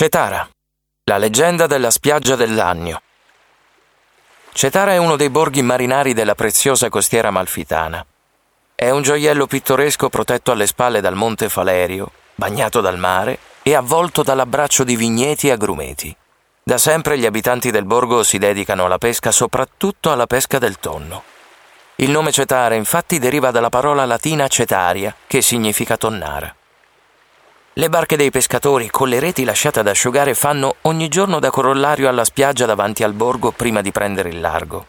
Cetara, la leggenda della spiaggia dell'Agno. Cetara è uno dei borghi marinari della preziosa costiera amalfitana. È un gioiello pittoresco protetto alle spalle dal monte Falerio, bagnato dal mare e avvolto dall'abbraccio di vigneti e agrumeti. Da sempre gli abitanti del borgo si dedicano alla pesca, soprattutto alla pesca del tonno. Il nome Cetara infatti deriva dalla parola latina cetaria, che significa tonnara. Le barche dei pescatori, con le reti lasciate ad asciugare, fanno ogni giorno da corollario alla spiaggia davanti al borgo prima di prendere il largo.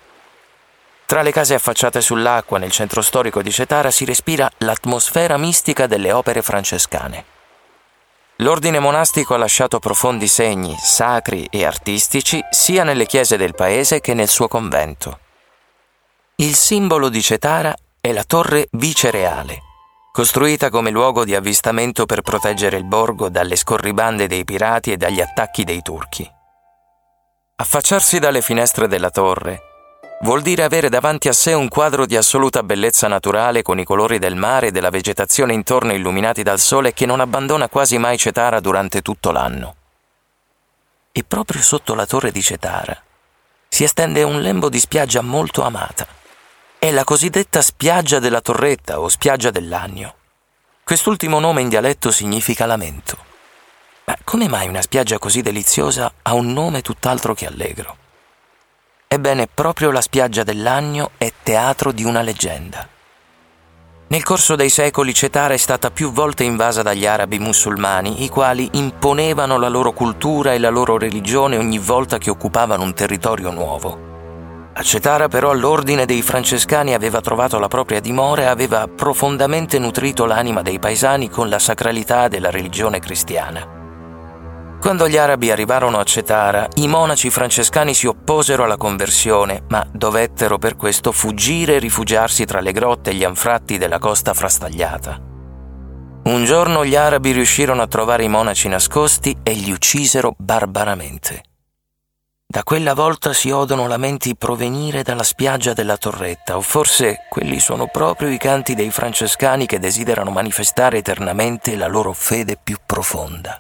Tra le case affacciate sull'acqua nel centro storico di Cetara si respira l'atmosfera mistica delle opere francescane. L'ordine monastico ha lasciato profondi segni, sacri e artistici, sia nelle chiese del paese che nel suo convento. Il simbolo di Cetara è la torre vicereale, costruita come luogo di avvistamento per proteggere il borgo dalle scorribande dei pirati e dagli attacchi dei turchi. Affacciarsi dalle finestre della torre vuol dire avere davanti a sé un quadro di assoluta bellezza naturale con i colori del mare e della vegetazione intorno illuminati dal sole che non abbandona quasi mai Cetara durante tutto l'anno. E proprio sotto la torre di Cetara si estende un lembo di spiaggia molto amata è la cosiddetta spiaggia della torretta o spiaggia dell'agno. Quest'ultimo nome in dialetto significa lamento. Ma come mai una spiaggia così deliziosa ha un nome tutt'altro che allegro? Ebbene, proprio la spiaggia dell'agno è teatro di una leggenda. Nel corso dei secoli Cetara è stata più volte invasa dagli arabi musulmani, i quali imponevano la loro cultura e la loro religione ogni volta che occupavano un territorio nuovo. A Cetara però l'ordine dei francescani aveva trovato la propria dimora e aveva profondamente nutrito l'anima dei paesani con la sacralità della religione cristiana. Quando gli arabi arrivarono a Cetara, i monaci francescani si opposero alla conversione, ma dovettero per questo fuggire e rifugiarsi tra le grotte e gli anfratti della costa frastagliata. Un giorno gli arabi riuscirono a trovare i monaci nascosti e li uccisero barbaramente. Da quella volta si odono lamenti provenire dalla spiaggia della torretta, o forse quelli sono proprio i canti dei francescani che desiderano manifestare eternamente la loro fede più profonda.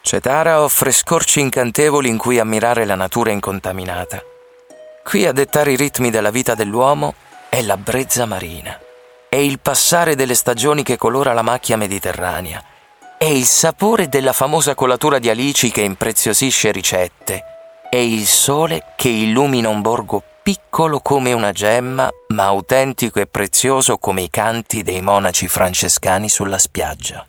Cetara offre scorci incantevoli in cui ammirare la natura incontaminata. Qui a dettare i ritmi della vita dell'uomo è la brezza marina, è il passare delle stagioni che colora la macchia mediterranea, è il sapore della famosa colatura di alici che impreziosisce ricette. È il sole che illumina un borgo piccolo come una gemma, ma autentico e prezioso come i canti dei monaci francescani sulla spiaggia.